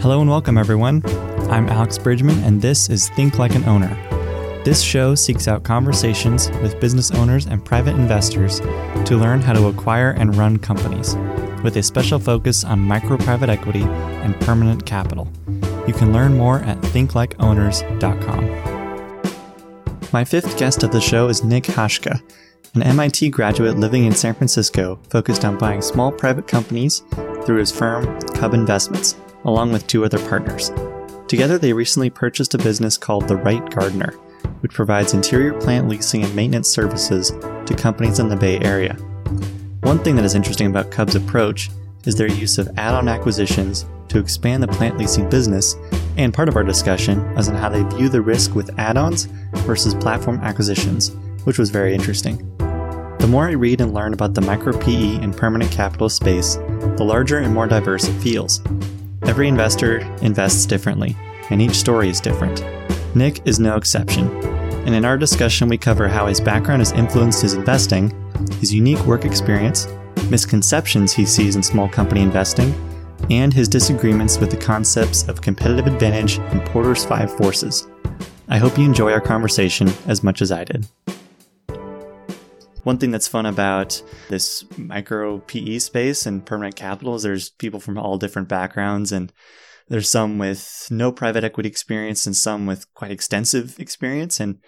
Hello and welcome, everyone. I'm Alex Bridgman, and this is Think Like an Owner. This show seeks out conversations with business owners and private investors to learn how to acquire and run companies, with a special focus on micro private equity and permanent capital. You can learn more at thinklikeowners.com. My fifth guest of the show is Nick Hashka, an MIT graduate living in San Francisco focused on buying small private companies through his firm, Cub Investments along with two other partners. Together, they recently purchased a business called The Right Gardener, which provides interior plant leasing and maintenance services to companies in the Bay Area. One thing that is interesting about Cub's approach is their use of add on acquisitions to expand the plant leasing business, and part of our discussion is on how they view the risk with add ons versus platform acquisitions, which was very interesting. The more I read and learn about the micro PE and permanent capital space, the larger and more diverse it feels, Every investor invests differently, and each story is different. Nick is no exception. And in our discussion, we cover how his background has influenced his investing, his unique work experience, misconceptions he sees in small company investing, and his disagreements with the concepts of competitive advantage and Porter's five forces. I hope you enjoy our conversation as much as I did. One thing that's fun about this micro PE space and permanent capital is there's people from all different backgrounds and there's some with no private equity experience and some with quite extensive experience. And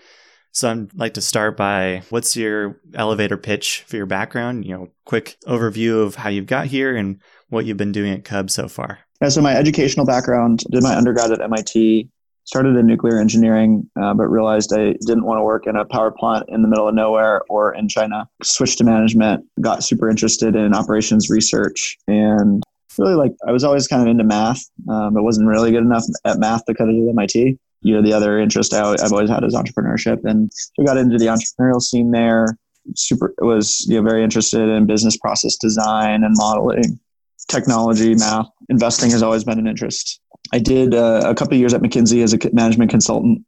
so I'd like to start by what's your elevator pitch for your background? You know, quick overview of how you've got here and what you've been doing at Cub so far. Yeah, so my educational background, did my undergrad at MIT, started in nuclear engineering, uh, but realized I didn't want to work in a power plant in the middle of nowhere or in China. Switched to management, got super interested in operations research, and really like I was always kind of into math, um, but wasn't really good enough at math to cut it at MIT. You know, the other interest I, have always had is entrepreneurship, and so got into the entrepreneurial scene there. Super was you know very interested in business process design and modeling, technology, math. Investing has always been an interest I did uh, a couple years at McKinsey as a management consultant.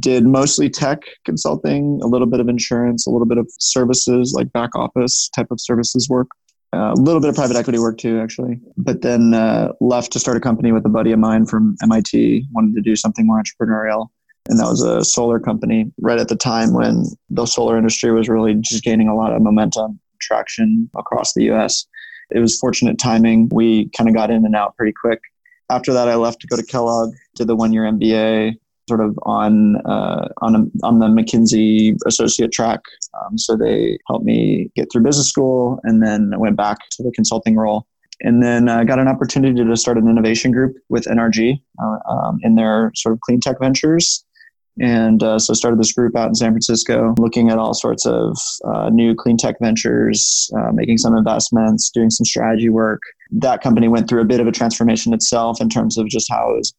Did mostly tech consulting, a little bit of insurance, a little bit of services like back office type of services work, uh, a little bit of private equity work too, actually. But then uh, left to start a company with a buddy of mine from MIT. Wanted to do something more entrepreneurial, and that was a solar company right at the time when the solar industry was really just gaining a lot of momentum, traction across the U.S. It was fortunate timing. We kind of got in and out pretty quick after that, I left to go to Kellogg, did the one year MBA, sort of on uh, on a, on the McKinsey associate track. Um, so they helped me get through business school, and then I went back to the consulting role. And then I uh, got an opportunity to start an innovation group with NRG uh, um, in their sort of clean tech ventures. And uh, so started this group out in San Francisco, looking at all sorts of uh, new clean tech ventures, uh, making some investments, doing some strategy work. That company went through a bit of a transformation itself in terms of just how was,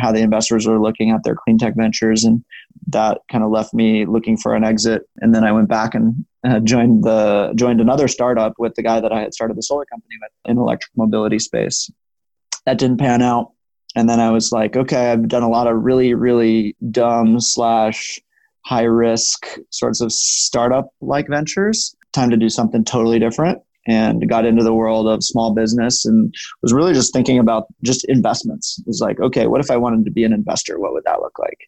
how the investors are looking at their clean tech ventures, and that kind of left me looking for an exit. And then I went back and uh, joined the joined another startup with the guy that I had started the solar company with in electric mobility space. That didn't pan out and then I was like, okay, I've done a lot of really, really dumb slash high risk sorts of startup like ventures. Time to do something totally different and got into the world of small business and was really just thinking about just investments. It was like, okay, what if I wanted to be an investor? What would that look like?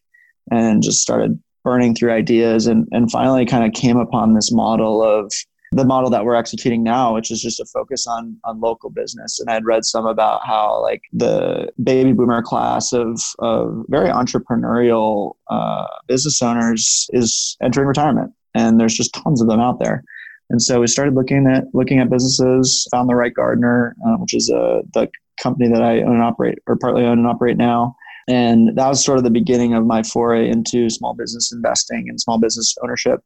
And just started burning through ideas and, and finally kind of came upon this model of the model that we're executing now, which is just a focus on on local business. And I'd read some about how like the baby boomer class of of very entrepreneurial uh, business owners is entering retirement, and there's just tons of them out there. And so we started looking at looking at businesses. Found the right gardener, uh, which is a uh, the company that I own and operate, or partly own and operate now. And that was sort of the beginning of my foray into small business investing and small business ownership.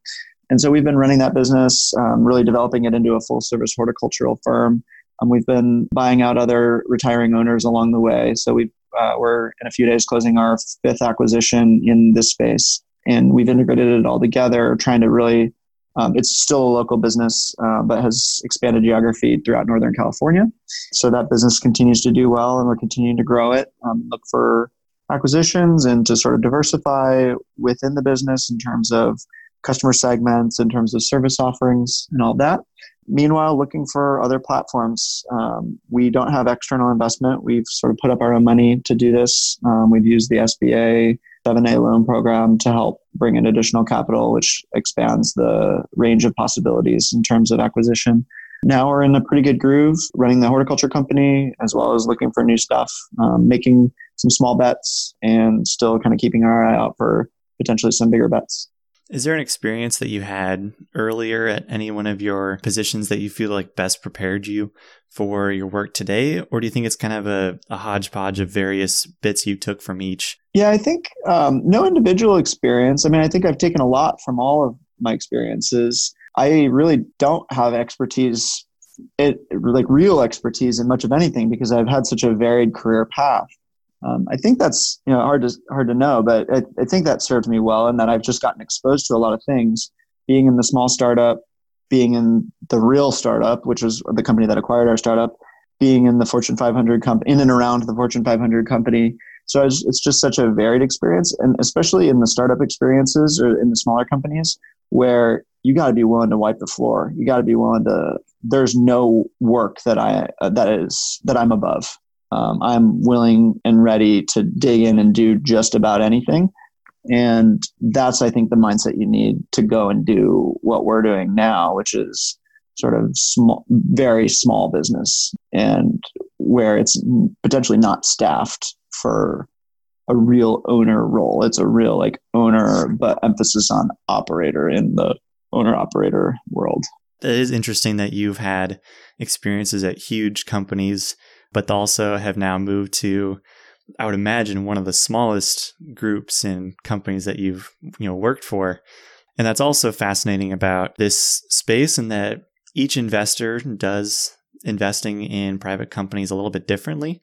And so we've been running that business, um, really developing it into a full service horticultural firm. Um, we've been buying out other retiring owners along the way. So we uh, we're in a few days closing our fifth acquisition in this space. And we've integrated it all together, trying to really, um, it's still a local business, uh, but has expanded geography throughout Northern California. So that business continues to do well, and we're continuing to grow it. Um, look for acquisitions and to sort of diversify within the business in terms of customer segments, in terms of service offerings, and all that. meanwhile looking for other platforms. Um, we don't have external investment. We've sort of put up our own money to do this. Um, we've used the SBA 7A loan program to help bring in additional capital, which expands the range of possibilities in terms of acquisition. Now we're in a pretty good groove running the horticulture company as well as looking for new stuff, um, making some small bets, and still kind of keeping our eye out for potentially some bigger bets. Is there an experience that you had earlier at any one of your positions that you feel like best prepared you for your work today? Or do you think it's kind of a, a hodgepodge of various bits you took from each? Yeah, I think um, no individual experience. I mean, I think I've taken a lot from all of my experiences. I really don't have expertise, it, like real expertise in much of anything because I've had such a varied career path. Um, I think that's you know hard to hard to know, but I, I think that served me well, and that I've just gotten exposed to a lot of things. Being in the small startup, being in the real startup, which was the company that acquired our startup, being in the Fortune 500 company, in and around the Fortune 500 company. So it's, it's just such a varied experience, and especially in the startup experiences or in the smaller companies, where you got to be willing to wipe the floor. You got to be willing to. There's no work that I uh, that is that I'm above um, I'm willing and ready to dig in and do just about anything. And that's, I think, the mindset you need to go and do what we're doing now, which is sort of small, very small business, and where it's potentially not staffed for a real owner role. It's a real like owner, but emphasis on operator in the owner operator world. It is interesting that you've had experiences at huge companies but also have now moved to I would imagine one of the smallest groups and companies that you've you know worked for. And that's also fascinating about this space and that each investor does investing in private companies a little bit differently.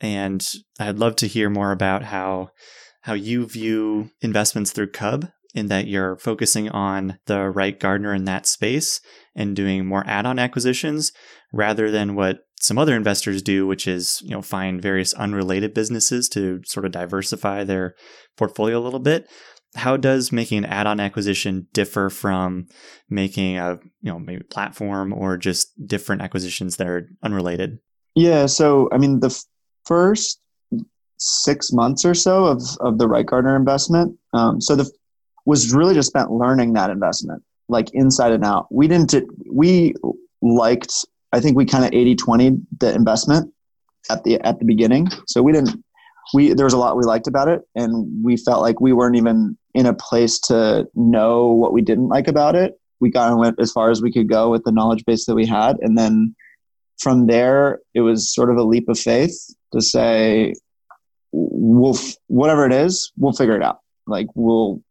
And I'd love to hear more about how how you view investments through Cub in that you're focusing on the right gardener in that space and doing more add-on acquisitions rather than what some other investors do, which is, you know, find various unrelated businesses to sort of diversify their portfolio a little bit. How does making an add-on acquisition differ from making a, you know, maybe platform or just different acquisitions that are unrelated? Yeah, so I mean, the first six months or so of of the Right Gardener investment, um, so the was really just spent learning that investment, like inside and out. We didn't. We liked I think we kind of 80 20 the investment at the at the beginning. So we didn't we there was a lot we liked about it and we felt like we weren't even in a place to know what we didn't like about it. We kind of went as far as we could go with the knowledge base that we had and then from there it was sort of a leap of faith to say we'll whatever it is, we'll figure it out. Like we'll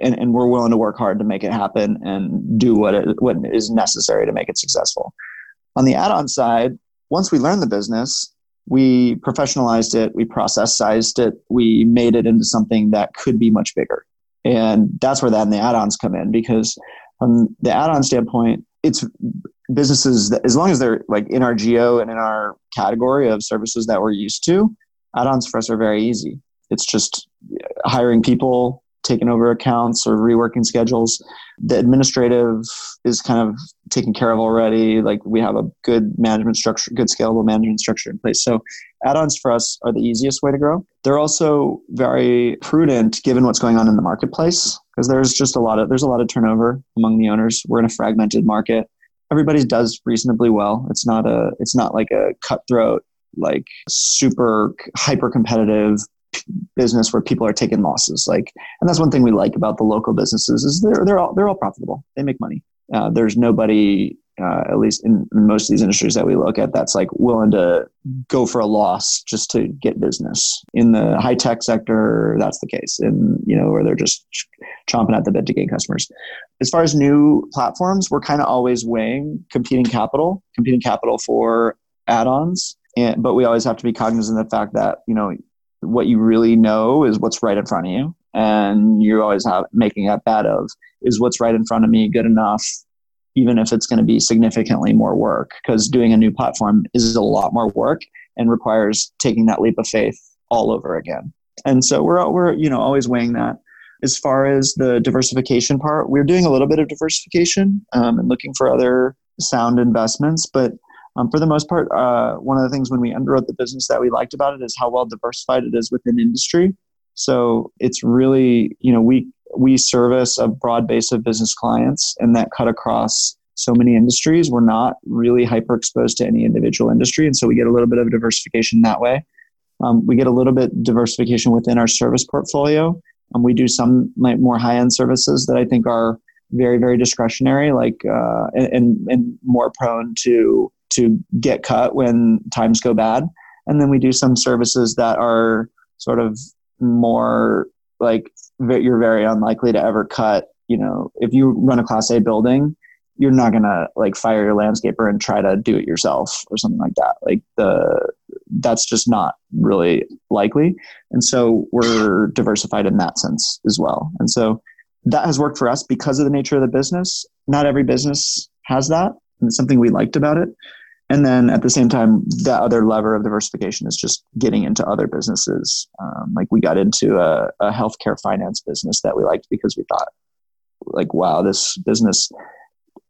and, and we're willing to work hard to make it happen and do what it, what is necessary to make it successful. On the add on side, once we learned the business, we professionalized it, we process sized it, we made it into something that could be much bigger. And that's where then the add ons come in because from the add on standpoint, it's businesses that, as long as they're like in our geo and in our category of services that we're used to, add ons for us are very easy. It's just hiring people, taken over accounts or reworking schedules. The administrative is kind of taken care of already. Like we have a good management structure, good scalable management structure in place. So add-ons for us are the easiest way to grow. They're also very prudent given what's going on in the marketplace because there's just a lot of there's a lot of turnover among the owners. We're in a fragmented market. Everybody does reasonably well. It's not a it's not like a cutthroat like super hyper competitive business where people are taking losses. Like, and that's one thing we like about the local businesses is they're they're all they're all profitable. They make money. Uh, there's nobody, uh, at least in, in, most of these industries that we look at, that's like willing to go for a loss just to get business. In the high tech sector, that's the case. And you know where they're just ch- chomping at the bit to gain customers. As far as new platforms, we're kind of always weighing competing capital, competing capital for add-ons. And, but we always have to be cognizant of the fact that you know what you really know is what's right in front of you and you're always have, making a bet of is what's right in front of me good enough even if it's going to be significantly more work because doing a new platform is a lot more work and requires taking that leap of faith all over again and so we're we're you know always weighing that as far as the diversification part we're doing a little bit of diversification um, and looking for other sound investments. But um, for the most part, uh, one of the things when we underwrote the business that we liked about it is how well diversified it is within industry. So it's really, you know, we we service a broad base of business clients, and that cut across so many industries. We're not really hyper exposed to any individual industry, and so we get a little bit of diversification that way. Um, we get a little bit diversification within our service portfolio. Um, we do some like more high end services that I think are very very discretionary, like uh, and, and more prone to to get cut when times go bad. And then we do some services that are sort of more like you're very unlikely to ever cut. You know, if you run a class A building, you're not gonna like fire your landscaper and try to do it yourself or something like that. Like the that's just not really likely. And so we're diversified in that sense as well. And so that has worked for us because of the nature of the business. Not every business has that. And it's something we liked about it. And then at the same time, that other lever of diversification is just getting into other businesses. Um, like we got into a, a healthcare finance business that we liked because we thought, like, wow, this business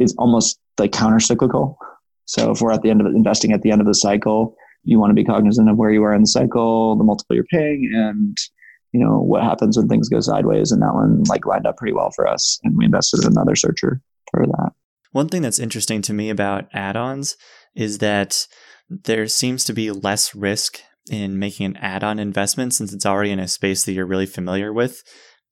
is almost like counter cyclical. So if we're at the end of investing at the end of the cycle, you want to be cognizant of where you are in the cycle, the multiple you're paying, and you know what happens when things go sideways. And that one like lined up pretty well for us, and we invested in another searcher for that. One thing that's interesting to me about add-ons is that there seems to be less risk in making an add-on investment since it's already in a space that you're really familiar with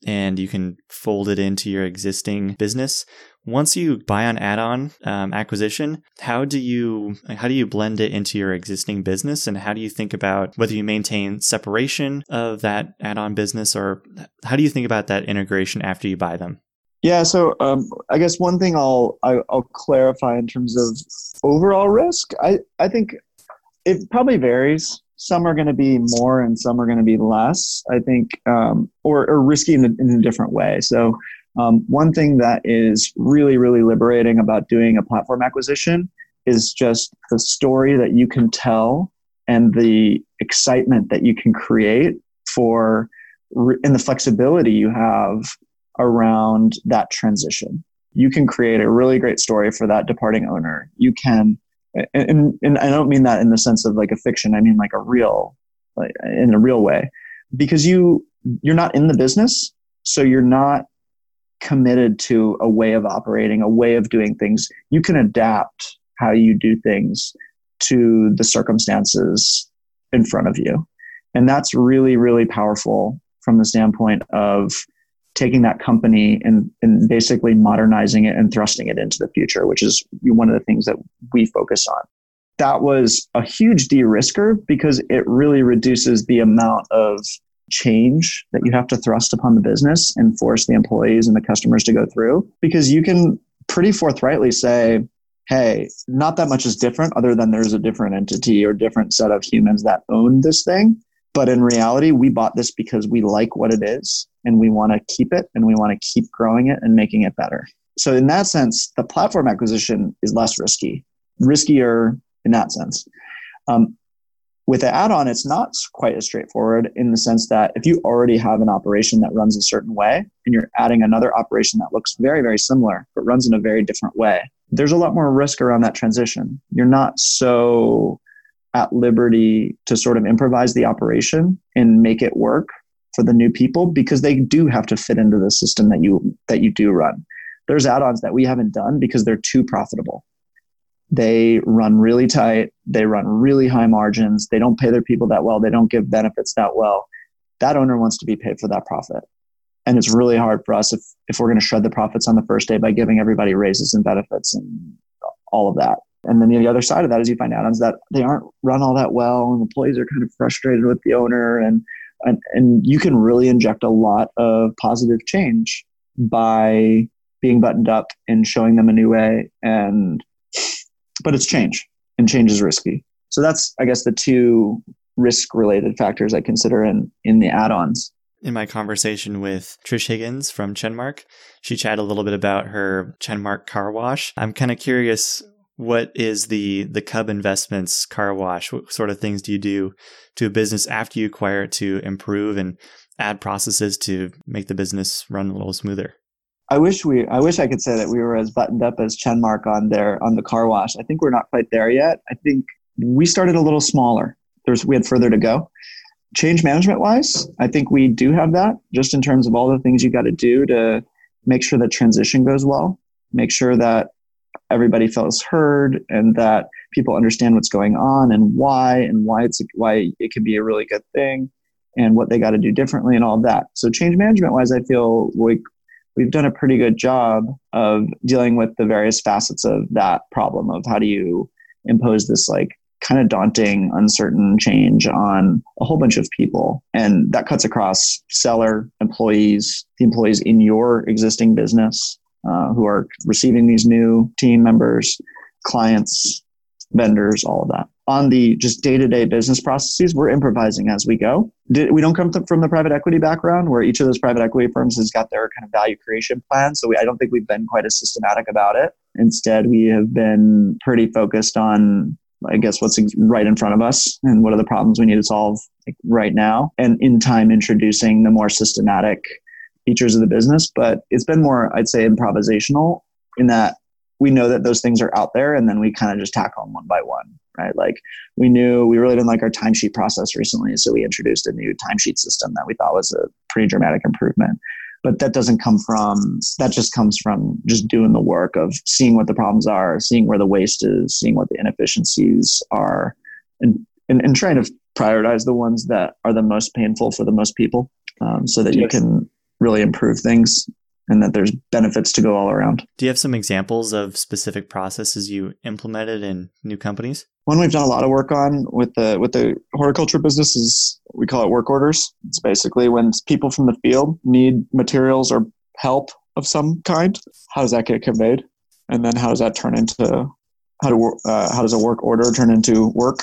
and you can fold it into your existing business. Once you buy an add-on um, acquisition, how do you how do you blend it into your existing business, and how do you think about whether you maintain separation of that add-on business, or how do you think about that integration after you buy them? Yeah, so um, I guess one thing I'll I, will i will clarify in terms of overall risk. I I think it probably varies. Some are going to be more, and some are going to be less. I think, um, or, or risky in a, in a different way. So um, one thing that is really really liberating about doing a platform acquisition is just the story that you can tell and the excitement that you can create for and the flexibility you have around that transition. You can create a really great story for that departing owner. You can, and, and I don't mean that in the sense of like a fiction. I mean like a real, like in a real way, because you you're not in the business, so you're not committed to a way of operating, a way of doing things. You can adapt how you do things to the circumstances in front of you, and that's really really powerful from the standpoint of taking that company and, and basically modernizing it and thrusting it into the future, which is one of the things that we focus on. That was a huge de risker because it really reduces the amount of change that you have to thrust upon the business and force the employees and the customers to go through because you can pretty forthrightly say, hey, not that much is different other than there's a different entity or different set of humans that own this thing. But in reality, we bought this because we like what it is and we want to keep it and we want to keep growing it and making it better. So, in that sense, the platform acquisition is less risky, riskier in that sense. Um, with the add on, it's not quite as straightforward in the sense that if you already have an operation that runs a certain way and you're adding another operation that looks very, very similar but runs in a very different way, there's a lot more risk around that transition. You're not so at liberty to sort of improvise the operation and make it work for the new people because they do have to fit into the system that you that you do run. There's add-ons that we haven't done because they're too profitable. They run really tight, they run really high margins, they don't pay their people that well, they don't give benefits that well. That owner wants to be paid for that profit. And it's really hard for us if, if we're going to shred the profits on the first day by giving everybody raises and benefits and all of that. And then the other side of that is you find add-ons that they aren't run all that well, and employees are kind of frustrated with the owner, and and, and you can really inject a lot of positive change by being buttoned up and showing them a new way. And but it's change, and change is risky. So that's I guess the two risk-related factors I consider in in the add-ons in my conversation with Trish Higgins from Chenmark. She chatted a little bit about her Chenmark car wash. I'm kind of curious what is the the Cub Investments car wash? What sort of things do you do to a business after you acquire it to improve and add processes to make the business run a little smoother? I wish we I wish I could say that we were as buttoned up as Chenmark on their on the car wash. I think we're not quite there yet. I think we started a little smaller. There's we had further to go. Change management wise, I think we do have that just in terms of all the things you got to do to make sure that transition goes well, make sure that everybody feels heard and that people understand what's going on and why and why it's why it can be a really good thing and what they got to do differently and all that. So change management wise, I feel like we've done a pretty good job of dealing with the various facets of that problem of how do you impose this like kind of daunting, uncertain change on a whole bunch of people. And that cuts across seller, employees, the employees in your existing business uh, who are receiving these new team members, clients, vendors, all of that. On the just day to day business processes, we're improvising as we go. We don't come from the private equity background where each of those private equity firms has got their kind of value creation plan. So we, I don't think we've been quite as systematic about it. Instead, we have been pretty focused on I guess what's right in front of us and what are the problems we need to solve like right now, and in time introducing the more systematic features of the business. But it's been more, I'd say, improvisational in that we know that those things are out there and then we kind of just tackle them one by one right like we knew we really didn't like our timesheet process recently so we introduced a new timesheet system that we thought was a pretty dramatic improvement but that doesn't come from that just comes from just doing the work of seeing what the problems are seeing where the waste is seeing what the inefficiencies are and and, and trying to prioritize the ones that are the most painful for the most people um, so that yes. you can really improve things and that there's benefits to go all around. Do you have some examples of specific processes you implemented in new companies? One we've done a lot of work on with the with the horticulture business is we call it work orders. It's basically when people from the field need materials or help of some kind. How does that get conveyed, and then how does that turn into how do uh, how does a work order turn into work?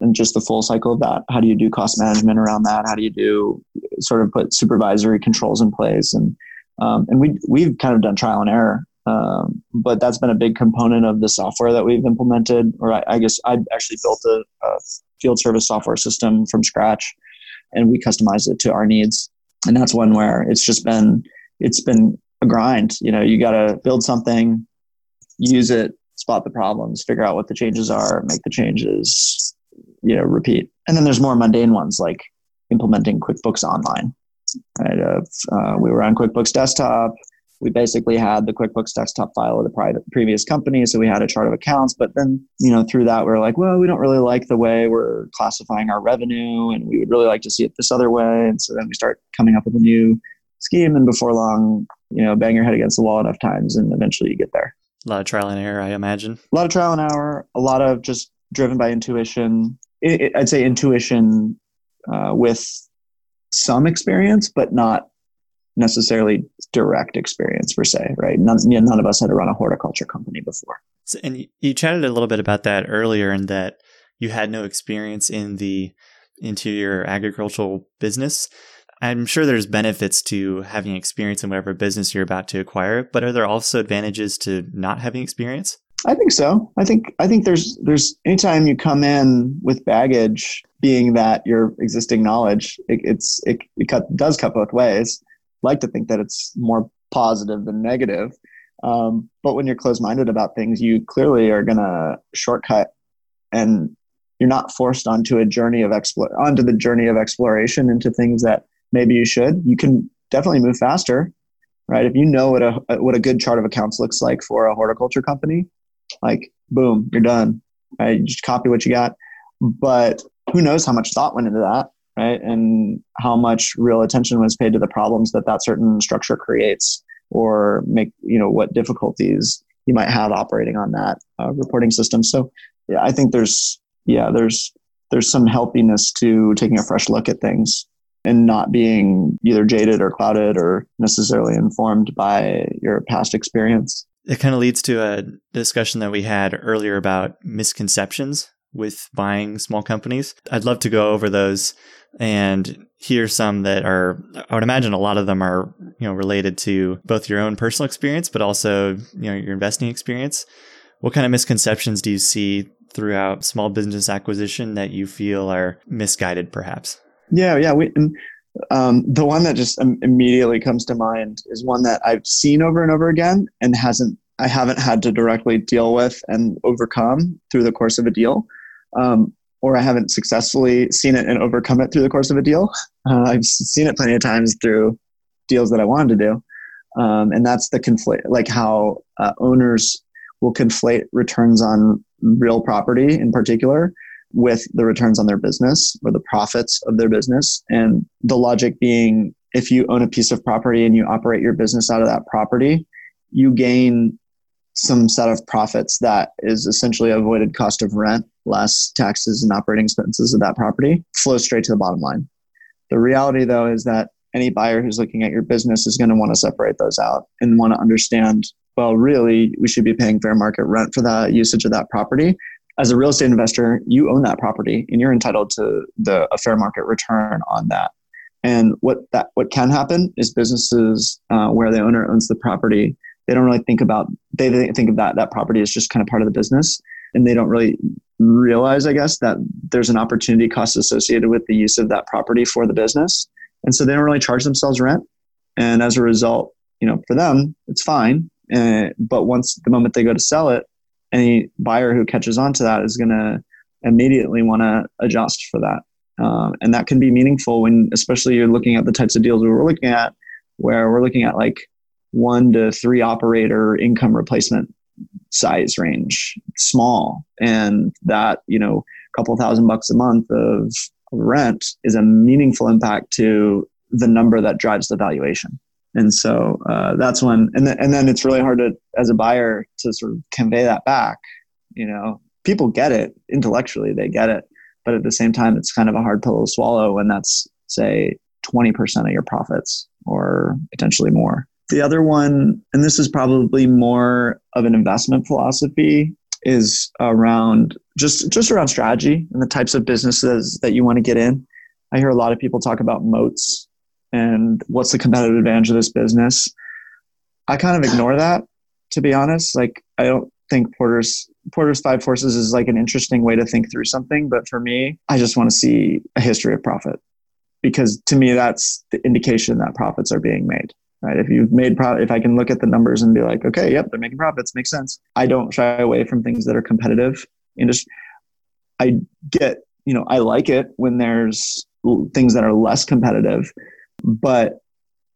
And just the full cycle of that. How do you do cost management around that? How do you do sort of put supervisory controls in place and um, and we we've kind of done trial and error, um, but that's been a big component of the software that we've implemented. Or I, I guess I actually built a, a, field service software system from scratch, and we customized it to our needs. And that's one where it's just been it's been a grind. You know, you got to build something, use it, spot the problems, figure out what the changes are, make the changes, you know, repeat. And then there's more mundane ones like implementing QuickBooks Online Right? Uh, uh, we were on QuickBooks Desktop. We basically had the QuickBooks Desktop file of the private, previous company, so we had a chart of accounts. But then, you know, through that, we are like, well, we don't really like the way we're classifying our revenue, and we would really like to see it this other way. And so then we start coming up with a new scheme, and before long, you know, bang your head against the wall enough times, and eventually you get there. A lot of trial and error, I imagine. A lot of trial and error. A lot of just driven by intuition. I'd say intuition uh, with some experience, but not necessarily direct experience per se, right? None, you know, none of us had to run a horticulture company before. So, and you chatted a little bit about that earlier, and that you had no experience in the interior agricultural business. I'm sure there's benefits to having experience in whatever business you're about to acquire, but are there also advantages to not having experience? I think so. I think I think there's there's anytime you come in with baggage, being that your existing knowledge, it, it's it, it cut, does cut both ways. like to think that it's more positive than negative, um, but when you're closed-minded about things, you clearly are to shortcut, and you're not forced onto a journey of explore onto the journey of exploration into things that maybe you should. You can definitely move faster, right? If you know what a what a good chart of accounts looks like for a horticulture company, like boom, you're done. Right? You just copy what you got. But who knows how much thought went into that, right? And how much real attention was paid to the problems that that certain structure creates, or make you know what difficulties you might have operating on that uh, reporting system. So yeah, I think there's yeah there's there's some healthiness to taking a fresh look at things and not being either jaded or clouded or necessarily informed by your past experience it kind of leads to a discussion that we had earlier about misconceptions with buying small companies. I'd love to go over those and hear some that are I would imagine a lot of them are, you know, related to both your own personal experience but also, you know, your investing experience. What kind of misconceptions do you see throughout small business acquisition that you feel are misguided perhaps? Yeah, yeah, we Um, the one that just immediately comes to mind is one that I've seen over and over again and hasn't I haven't had to directly deal with and overcome through the course of a deal, um, or I haven't successfully seen it and overcome it through the course of a deal. Uh, I've seen it plenty of times through deals that I wanted to do, um, and that's the conflate, like how uh, owners will conflate returns on real property in particular with the returns on their business or the profits of their business. And the logic being if you own a piece of property and you operate your business out of that property, you gain some set of profits that is essentially avoided cost of rent less taxes and operating expenses of that property flows straight to the bottom line. The reality though is that any buyer who's looking at your business is going to want to separate those out and want to understand well really we should be paying fair market rent for that usage of that property as a real estate investor, you own that property and you're entitled to the a fair market return on that. And what that what can happen is businesses uh, where the owner owns the property, they don't really think about they think of that that property as just kind of part of the business, and they don't really realize, I guess, that there's an opportunity cost associated with the use of that property for the business, and so they don't really charge themselves rent. And as a result, you know, for them, it's fine. Uh, but once the moment they go to sell it, any buyer who catches on to that is going to immediately want to adjust for that. Um, and that can be meaningful when, especially you're looking at the types of deals we we're looking at, where we're looking at like one to three operator income replacement size range, small, and that you know, a couple thousand bucks a month of rent is a meaningful impact to the number that drives the valuation. And so uh, that's when, and, and then it's really hard to, as a buyer, to sort of convey that back. You know, people get it intellectually, they get it, but at the same time, it's kind of a hard pill to swallow when that's say 20% of your profits or potentially more. The other one, and this is probably more of an investment philosophy, is around just just around strategy and the types of businesses that you want to get in. I hear a lot of people talk about moats and what's the competitive advantage of this business. I kind of ignore that, to be honest. Like, I don't think Porter's Porter's Five Forces is like an interesting way to think through something, but for me, I just want to see a history of profit because to me, that's the indication that profits are being made. Right? If you've made profit, if I can look at the numbers and be like, okay, yep, they're making profits, makes sense. I don't shy away from things that are competitive. And just, I get, you know, I like it when there's things that are less competitive but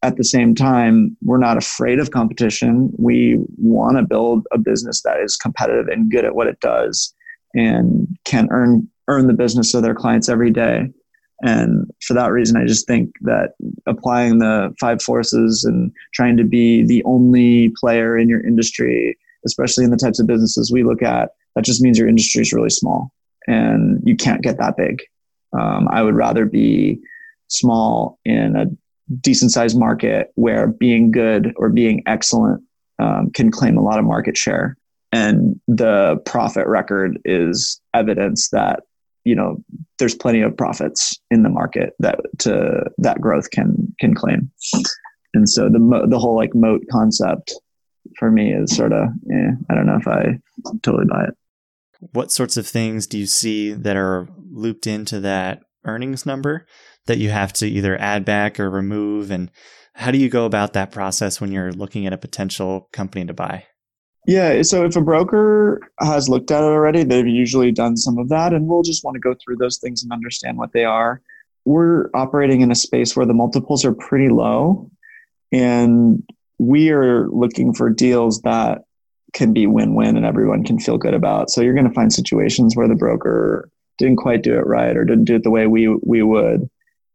at the same time, we're not afraid of competition. We want to build a business that is competitive and good at what it does and can earn earn the business of their clients every day. And for that reason, I just think that applying the five forces and trying to be the only player in your industry, especially in the types of businesses we look at, that just means your industry is really small and you can't get that big. Um, I would rather be small in a decent sized market where being good or being excellent um, can claim a lot of market share. And the profit record is evidence that you know there's plenty of profits in the market that to that growth can can claim. And so the the whole like moat concept for me is sort of yeah, I don't know if I totally buy it. What sorts of things do you see that are looped into that earnings number that you have to either add back or remove? And how do you go about that process when you're looking at a potential company to buy? Yeah, so if a broker has looked at it already, they've usually done some of that, and we'll just want to go through those things and understand what they are. We're operating in a space where the multiples are pretty low, and we are looking for deals that can be win win and everyone can feel good about. So you're going to find situations where the broker didn't quite do it right or didn't do it the way we we would.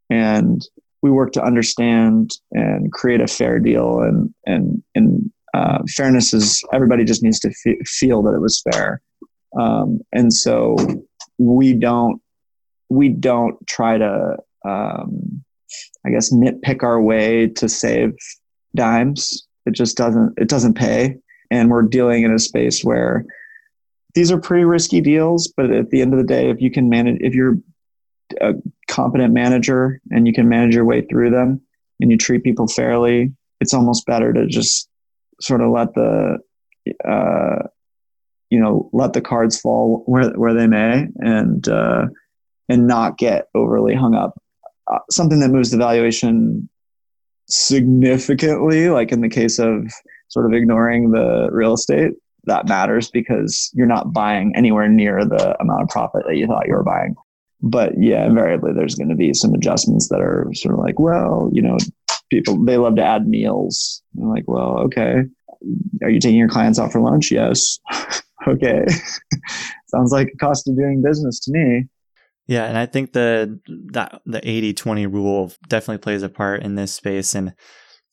And we work to understand and create a fair deal. And and and uh, fairness is everybody just needs to f- feel that it was fair. Um, and so we don't we don't try to um, i guess nitpick our way to save dimes. It just doesn't it doesn't pay. And we're dealing in a space where these are pretty risky deals but at the end of the day if you can manage if you're a competent manager and you can manage your way through them and you treat people fairly, it's almost better to just sort of let the uh, you know let the cards fall where where they may and uh, and not get overly hung up. Uh, something that moves the valuation significantly, like in the case of sort of ignoring the real estate, that matters because you're not buying anywhere near the amount of profit that you thought you were buying. But yeah, invariably there's going to be some adjustments that are sort of like, well, you know, people they love to add meals. I'm like, well, okay. Are you taking your clients out for lunch? Yes. okay. Sounds like a cost of doing business to me. Yeah, and I think the that the 80-20 rule definitely plays a part in this space and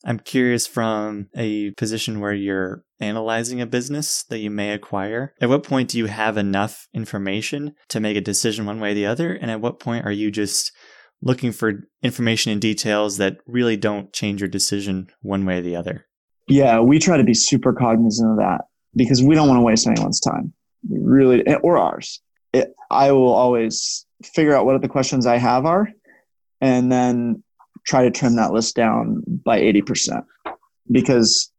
I'm curious from a position where you're analyzing a business that you may acquire. At what point do you have enough information to make a decision one way or the other? And at what point are you just looking for information and details that really don't change your decision one way or the other? Yeah, we try to be super cognizant of that because we don't want to waste anyone's time. Really, eh, or ours. It, I will always figure out what the questions I have are and then try to trim that list down by 80% because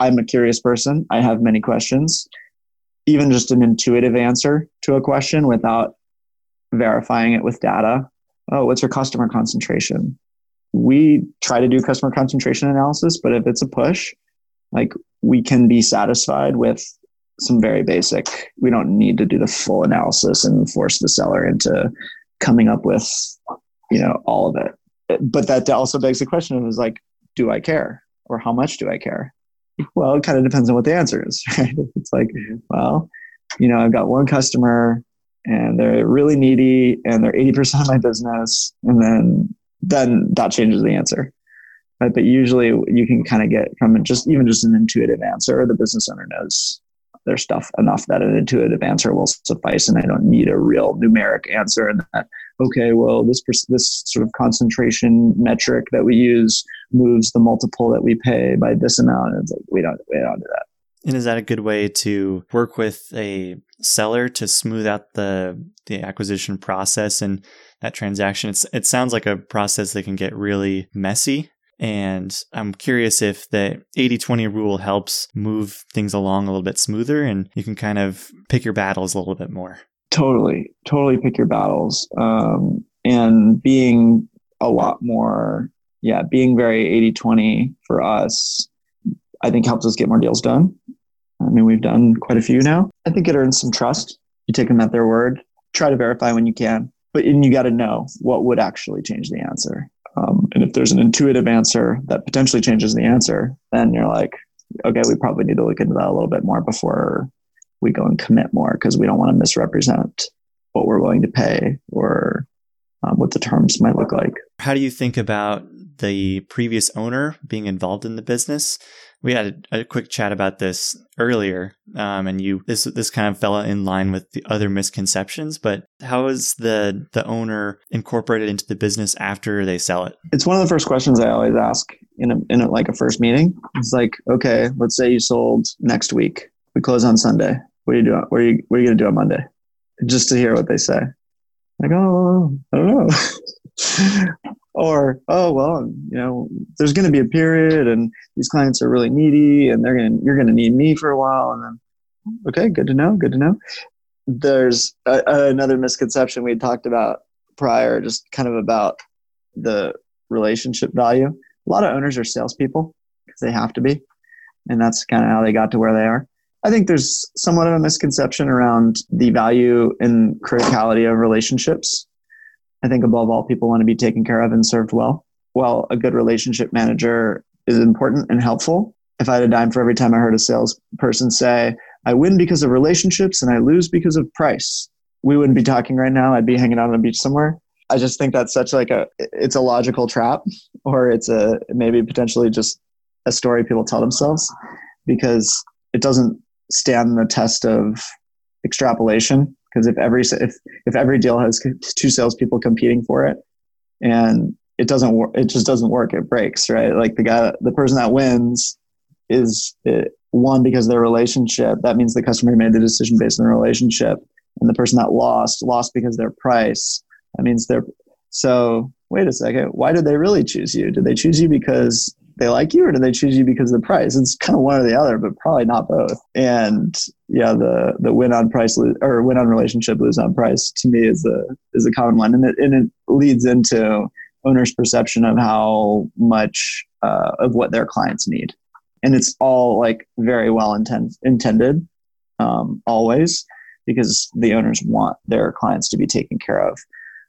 I'm a curious person. I have many questions. Even just an intuitive answer to a question without verifying it with data. Oh, what's your customer concentration? We try to do customer concentration analysis, but if it's a push, like we can be satisfied with some very basic. We don't need to do the full analysis and force the seller into coming up with, you know, all of it but that also begs the question of is like, do I care or how much do I care? Well, it kind of depends on what the answer is, right? It's like, mm-hmm. well, you know, I've got one customer and they're really needy and they're 80% of my business. And then, then that changes the answer. Right? But usually you can kind of get from just even just an intuitive answer, the business owner knows their stuff enough that an intuitive answer will suffice and I don't need a real numeric answer and that okay well this this sort of concentration metric that we use moves the multiple that we pay by this amount and it's like we don't we don't do that and is that a good way to work with a seller to smooth out the the acquisition process and that transaction? It's, it sounds like a process that can get really messy and I'm curious if the 80 20 rule helps move things along a little bit smoother and you can kind of pick your battles a little bit more. Totally, totally pick your battles. Um, and being a lot more, yeah, being very 80 20 for us, I think helps us get more deals done. I mean, we've done quite a few now. I think it earns some trust. You take them at their word, try to verify when you can, but and you got to know what would actually change the answer. Um, and if there's an intuitive answer that potentially changes the answer, then you're like, okay, we probably need to look into that a little bit more before we go and commit more because we don't want to misrepresent what we're willing to pay or um, what the terms might look like. How do you think about the previous owner being involved in the business? We had a, a, quick chat about this earlier, um, and you this this kind of fell in line with the other misconceptions. But how is the the owner incorporated into the business after they sell it? It's one of the first questions I always ask in a, in a, like a first meeting. It's like, okay, let's say you sold next week. We close on Sunday. What are you doing? What are you What are you gonna do on Monday? Just to hear what they say. Like, oh, I don't know. or oh well you know there's going to be a period and these clients are really needy and they're going to you're going to need me for a while. And then okay good to know good to know. There's a, another misconception we talked about prior just kind of about the relationship value. A lot of owners are salespeople because they have to be and that's kind of how they got to where they are. I think there's somewhat of a misconception around the value and criticality of relationships I think above all, people want to be taken care of and served well. While a good relationship manager is important and helpful, if I had a dime for every time I heard a salesperson say, I win because of relationships and I lose because of price, we wouldn't be talking right now. I'd be hanging out on the beach somewhere. I just think that's such like a it's a logical trap or it's a maybe potentially just a story people tell themselves because it doesn't stand the test of extrapolation because if every if if every deal has two salespeople competing for it, and it doesn't work, it just doesn't work. It breaks, right? Like the guy, the person that wins is it, one because their relationship. That means the customer made the decision based on the relationship, and the person that lost lost because their price. That means they're so. Wait a second. Why did they really choose you? Did they choose you because they like you or do they choose you because of the price? It's kind of one or the other, but probably not both. And yeah, the the win on price or win on relationship, lose on price to me is a is a common one, and it and it leads into owner's perception of how much uh, of what their clients need. And it's all like very well intent- intended, um, always, because the owners want their clients to be taken care of.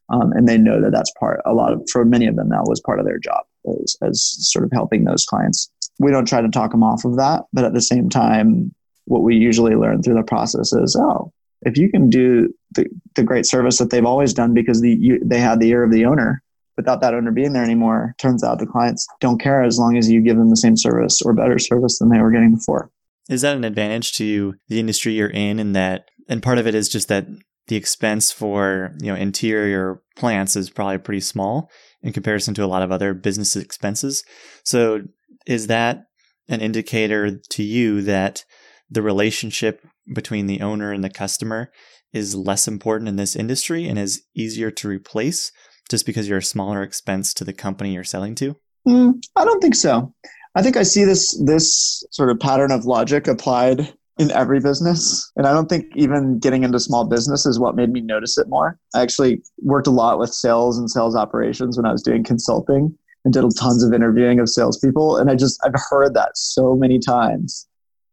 Um, and they know that that's part, a lot of, for many of them, that was part of their job as, as sort of helping those clients. We don't try to talk them off of that, but at the same time, what we usually learn through the process is, oh, if you can do the, the great service that they've always done because the, you, they had the ear of the owner without that owner being there anymore, turns out the clients don't care as long as you give them the same service or better service than they were getting before. Is that an advantage to the industry you're in? And that, and part of it is just that the expense for you know interior plants is probably pretty small in comparison to a lot of other business expenses. So, is that an indicator to you that the relationship between the owner and the customer is less important in this industry and is easier to replace just because you're a smaller expense to the company you're selling to? Mm, I don't think so. I think I see this this sort of pattern of logic applied in every business. And I don't think even getting into small business is what made me notice it more. I actually worked a lot with sales and sales operations when I was doing consulting and did tons of interviewing of salespeople. And I just I've heard that so many times.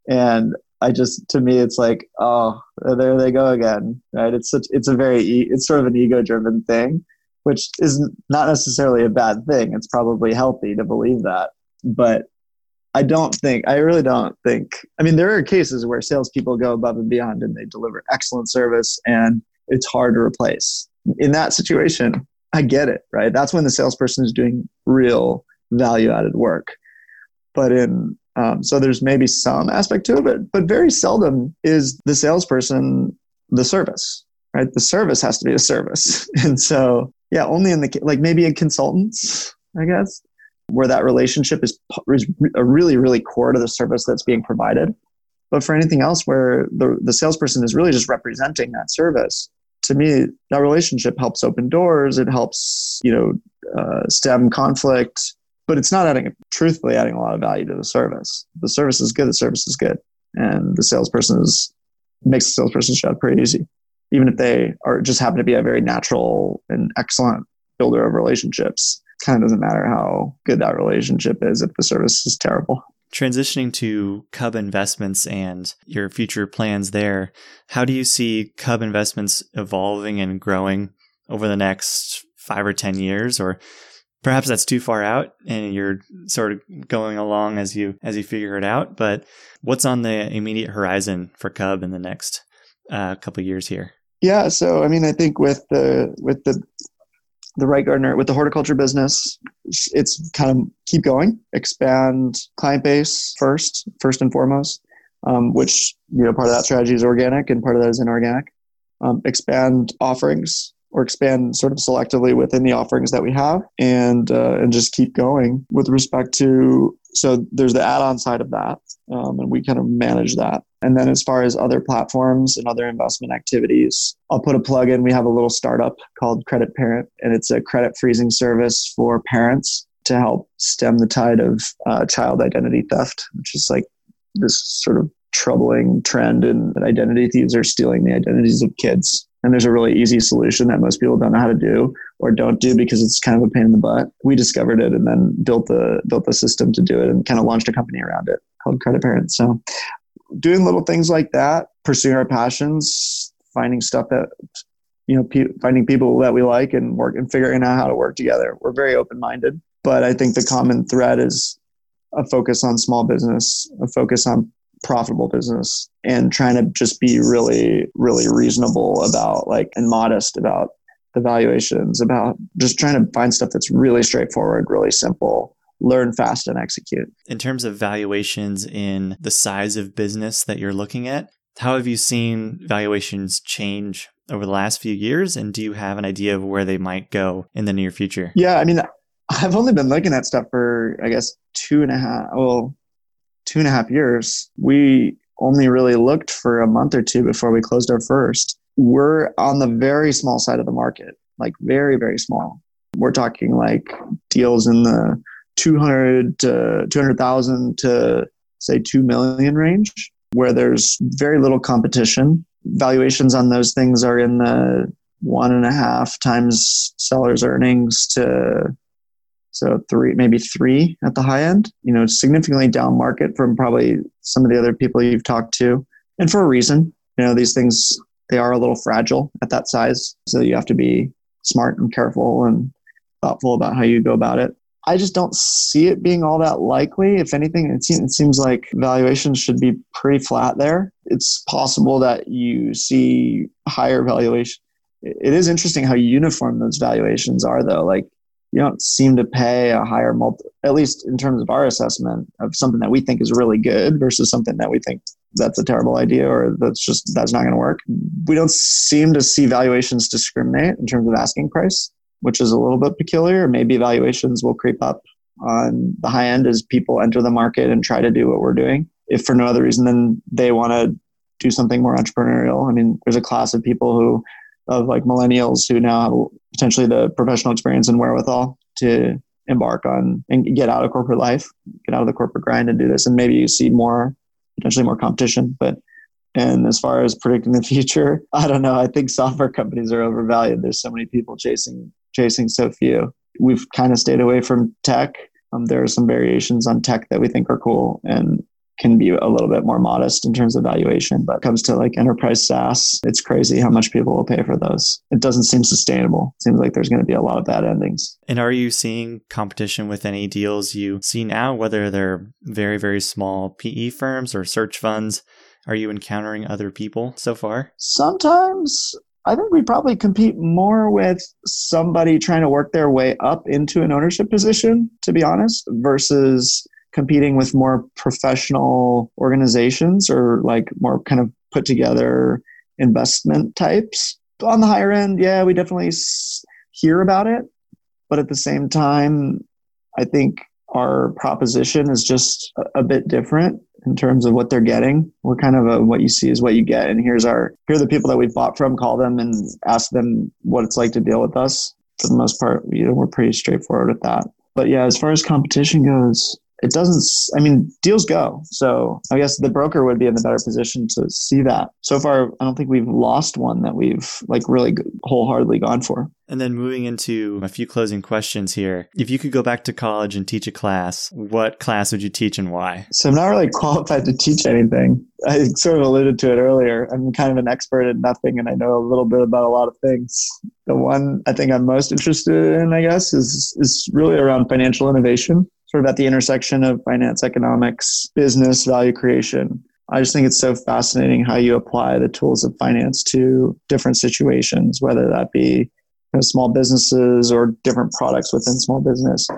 And I just to me it's like oh there they go again right it's such it's a very it's sort of an ego driven thing which is not necessarily a bad thing it's probably healthy to believe that but I don't think I really don't think I mean there are cases where salespeople go above and beyond and they deliver excellent service and it's hard to replace. In that situation I get it right? That's when the salesperson is doing real value added work. But in um, so there's maybe some aspect to it, but but very seldom is the salesperson the service, right? The service has to be a service, and so yeah, only in the like maybe in consultants, I guess, where that relationship is, is really really core to the service that's being provided. But for anything else, where the the salesperson is really just representing that service, to me, that relationship helps open doors. It helps you know uh, stem conflict but it's not adding, truthfully, adding a lot of value to the service. The service is good, the service is good. And the salesperson is, makes the salesperson's job pretty easy, even if they are just happen to be a very natural and excellent builder of relationships. Kind of doesn't matter how good that relationship is if the service is terrible. Transitioning to Cub Investments and your future plans there, how do you see Cub Investments evolving and growing over the next five or 10 years? Or perhaps that's too far out and you're sort of going along as you as you figure it out but what's on the immediate horizon for cub in the next uh, couple years here yeah so i mean i think with the with the the right gardener with the horticulture business it's kind of keep going expand client base first first and foremost um, which you know part of that strategy is organic and part of that is inorganic. Um, expand offerings or expand sort of selectively within the offerings that we have and uh, and just keep going with respect to so there's the add-on side of that um, and we kind of manage that and then as far as other platforms and other investment activities i'll put a plug in we have a little startup called credit parent and it's a credit freezing service for parents to help stem the tide of uh, child identity theft which is like this sort of troubling trend and identity thieves are stealing the identities of kids and there's a really easy solution that most people don't know how to do or don't do because it's kind of a pain in the butt. We discovered it and then built the built the system to do it and kind of launched a company around it called Credit Parent. So doing little things like that, pursuing our passions, finding stuff that you know, pe- finding people that we like and work and figuring out how to work together. We're very open minded, but I think the common thread is a focus on small business, a focus on profitable business and trying to just be really really reasonable about like and modest about the valuations about just trying to find stuff that's really straightforward really simple learn fast and execute in terms of valuations in the size of business that you're looking at how have you seen valuations change over the last few years and do you have an idea of where they might go in the near future yeah i mean i've only been looking at stuff for i guess two and a half well two and a half years, we only really looked for a month or two before we closed our first. We're on the very small side of the market, like very, very small. We're talking like deals in the 200 uh, to 200,000 to say 2 million range, where there's very little competition. Valuations on those things are in the one and a half times sellers' earnings to So three, maybe three at the high end, you know, significantly down market from probably some of the other people you've talked to. And for a reason, you know, these things, they are a little fragile at that size. So you have to be smart and careful and thoughtful about how you go about it. I just don't see it being all that likely. If anything, it seems, it seems like valuations should be pretty flat there. It's possible that you see higher valuation. It is interesting how uniform those valuations are, though. Like you don't seem to pay a higher multi, at least in terms of our assessment of something that we think is really good versus something that we think that's a terrible idea or that's just that's not going to work. We don't seem to see valuations discriminate in terms of asking price which is a little bit peculiar. Maybe valuations will creep up on the high end as people enter the market and try to do what we're doing. If for no other reason than they want to do something more entrepreneurial. I mean, there's a class of people who, of like millennials, who now have potentially the professional experience and wherewithal to embark on and get out of corporate life, get out of the corporate grind and do this. And maybe you see more, potentially more competition. But and as far as predicting the future, I don't know. I think software companies are overvalued. There's so many people chasing chasing so few. We've kind of stayed away from tech. Um, there are some variations on tech that we think are cool and can be a little bit more modest in terms of valuation. But comes to like enterprise SaaS, it's crazy how much people will pay for those. It doesn't seem sustainable. It seems like there's going to be a lot of bad endings. And are you seeing competition with any deals you see now, whether they're very, very small PE firms or search funds? Are you encountering other people so far? Sometimes I think we probably compete more with somebody trying to work their way up into an ownership position, to be honest, versus competing with more professional organizations or like more kind of put together investment types. On the higher end, yeah, we definitely hear about it. But at the same time, I think our proposition is just a, bit different in terms of what they're getting. We're kind of a, what you see is what you get. And here's our, here are the people that we've bought from, call them and ask them what it's like to deal with us. For the most part, you know, we're pretty straightforward with that. But yeah, as far as competition goes, it doesn't i mean deals go. So i guess the broker would be in the better position to see that. So far i don't think we've lost one that we've like really wholeheartedly gone for. And then moving into a few closing questions here. If you could go back to college and teach a class what class would you teach and why? So i'm not really qualified to teach anything. I sort of alluded to it earlier. I'm kind of an expert at nothing and i know a little bit about a lot of things. The one i think i'm most interested in i guess is is really around financial innovation sort of at the intersection of finance, economics, business, value creation. I just think it's so fascinating how you apply the tools of finance to different situations, whether that be you know, small businesses or different products within small business.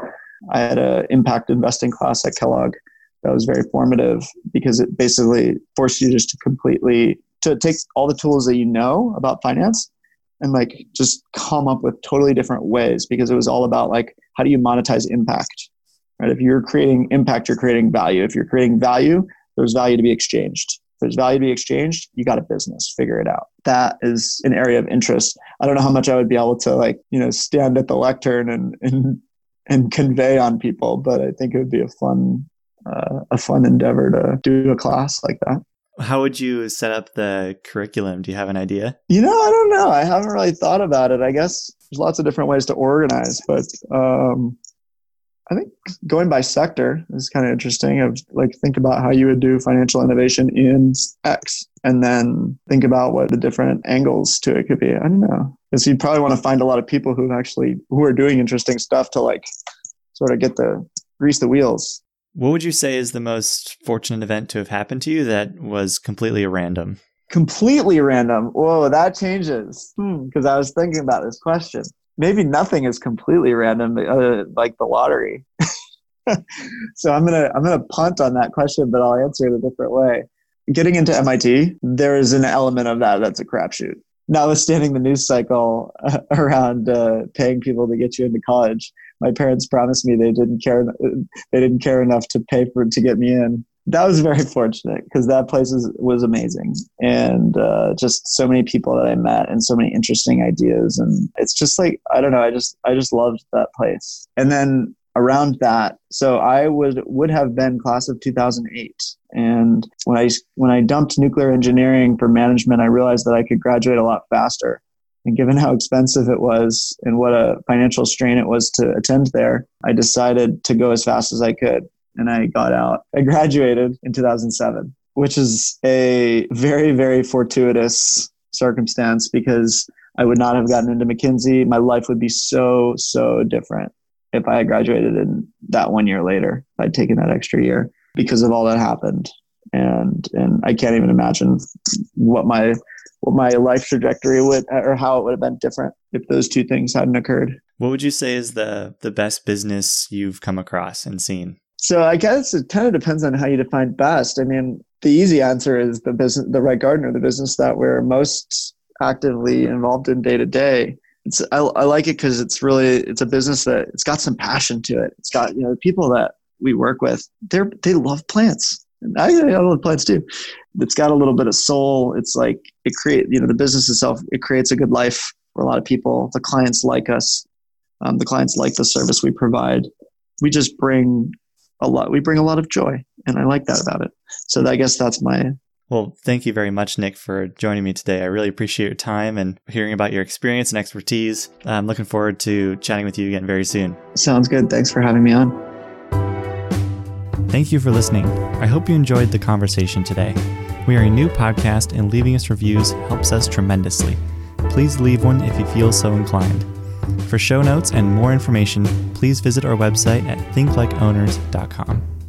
I had an impact investing class at Kellogg that was very formative because it basically forced you just to completely to take all the tools that you know about finance and like just come up with totally different ways because it was all about like how do you monetize impact Right? If you're creating impact, you're creating value. If you're creating value, there's value to be exchanged. If there's value to be exchanged, you got a business. Figure it out. That is an area of interest. I don't know how much I would be able to like, you know, stand at the lectern and and and convey on people, but I think it would be a fun uh, a fun endeavor to do a class like that. How would you set up the curriculum? Do you have an idea? You know, I don't know. I haven't really thought about it. I guess there's lots of different ways to organize, but um, I think going by sector is kind of interesting. Of like think about how you would do financial innovation in X, and then think about what the different angles to it could be. I don't know, because you'd probably want to find a lot of people who actually who are doing interesting stuff to like sort of get the grease the wheels. What would you say is the most fortunate event to have happened to you that was completely random? Completely random. Whoa, that changes. Because hmm, I was thinking about this question maybe nothing is completely random, uh, like the lottery. so I'm gonna I'm gonna punt on that question, but I'll answer it a different way. Getting into MIT, there is an element of that that's a crapshoot. Notwithstanding the news cycle uh, around uh, paying people to get you into college, my parents promised me they didn't care they didn't care enough to pay for to get me in that was very fortunate because that place was, was amazing. And uh, just so many people that i met and so many interesting ideas. And it's just like i don't know i just i just loved that place. And then around that so i would would have been class of 2008 and when i when i dumped nuclear engineering for management i realized that i could graduate a lot faster. And given how expensive it was and what a financial strain it was to attend there, I decided to go as fast as I could. And I got out. I graduated in 2007, which is a very, very fortuitous circumstance because I would not have gotten into McKinsey. My life would be so, so different if I had graduated in that one year later. if I'd taken that extra year because of all that happened. And and I can't even imagine what my what my life trajectory would or how it would have been different if those two things hadn't occurred. What would you say is the the best business you've come across and seen? So I guess it kind of depends on how you define best. I mean, the easy answer is the business, the right gardener, the business that we're most actively involved in day to day. It's I, I like it because it's really it's a business that it's got some passion to it. It's got you know the people that we work with they're they love plants. I, I love plants too. It's got a little bit of soul. It's like it create you know the business itself. It creates a good life for a lot of people. The clients like us. Um, the clients like the service we provide. We just bring a lot. We bring a lot of joy, and I like that about it. So I guess that's my well, thank you very much, Nick, for joining me today. I really appreciate your time and hearing about your experience and expertise. I'm looking forward to chatting with you again very soon. Sounds good. Thanks for having me on. Thank you for listening. I hope you enjoyed the conversation today. We are a new podcast, and leaving us reviews helps us tremendously. Please leave one if you feel so inclined. For show notes and more information, please visit our website at thinklikeowners.com.